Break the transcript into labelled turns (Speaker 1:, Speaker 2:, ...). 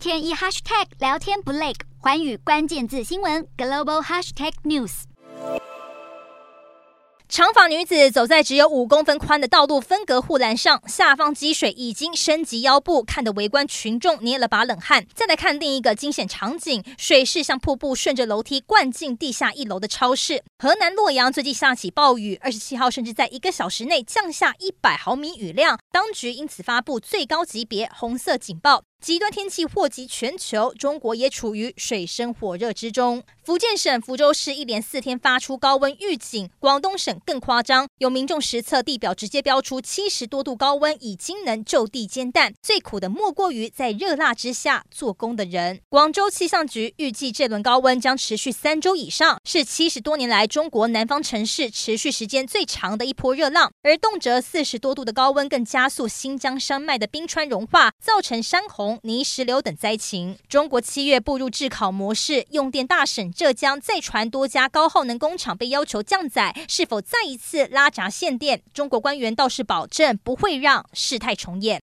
Speaker 1: 天一 hashtag 聊天不累，寰宇关键字新闻 global hashtag news。
Speaker 2: 长发女子走在只有五公分宽的道路分隔护栏上，下方积水已经深及腰部，看得围观群众捏了把冷汗。再来看另一个惊险场景，水势像瀑布顺着楼梯灌进地下一楼的超市。河南洛阳最近下起暴雨，二十七号甚至在一个小时内降下一百毫米雨量，当局因此发布最高级别红色警报。极端天气祸及全球，中国也处于水深火热之中。福建省福州市一连四天发出高温预警，广东省更夸张，有民众实测地表直接标出七十多度高温，已经能就地煎蛋。最苦的莫过于在热辣之下做工的人。广州气象局预计这轮高温将持续三周以上，是七十多年来中国南方城市持续时间最长的一波热浪。而动辄四十多度的高温，更加速新疆山脉的冰川融化，造成山洪。泥石流等灾情，中国七月步入炙烤模式，用电大省浙江再传多家高耗能工厂被要求降载，是否再一次拉闸限电？中国官员倒是保证不会让事态重演。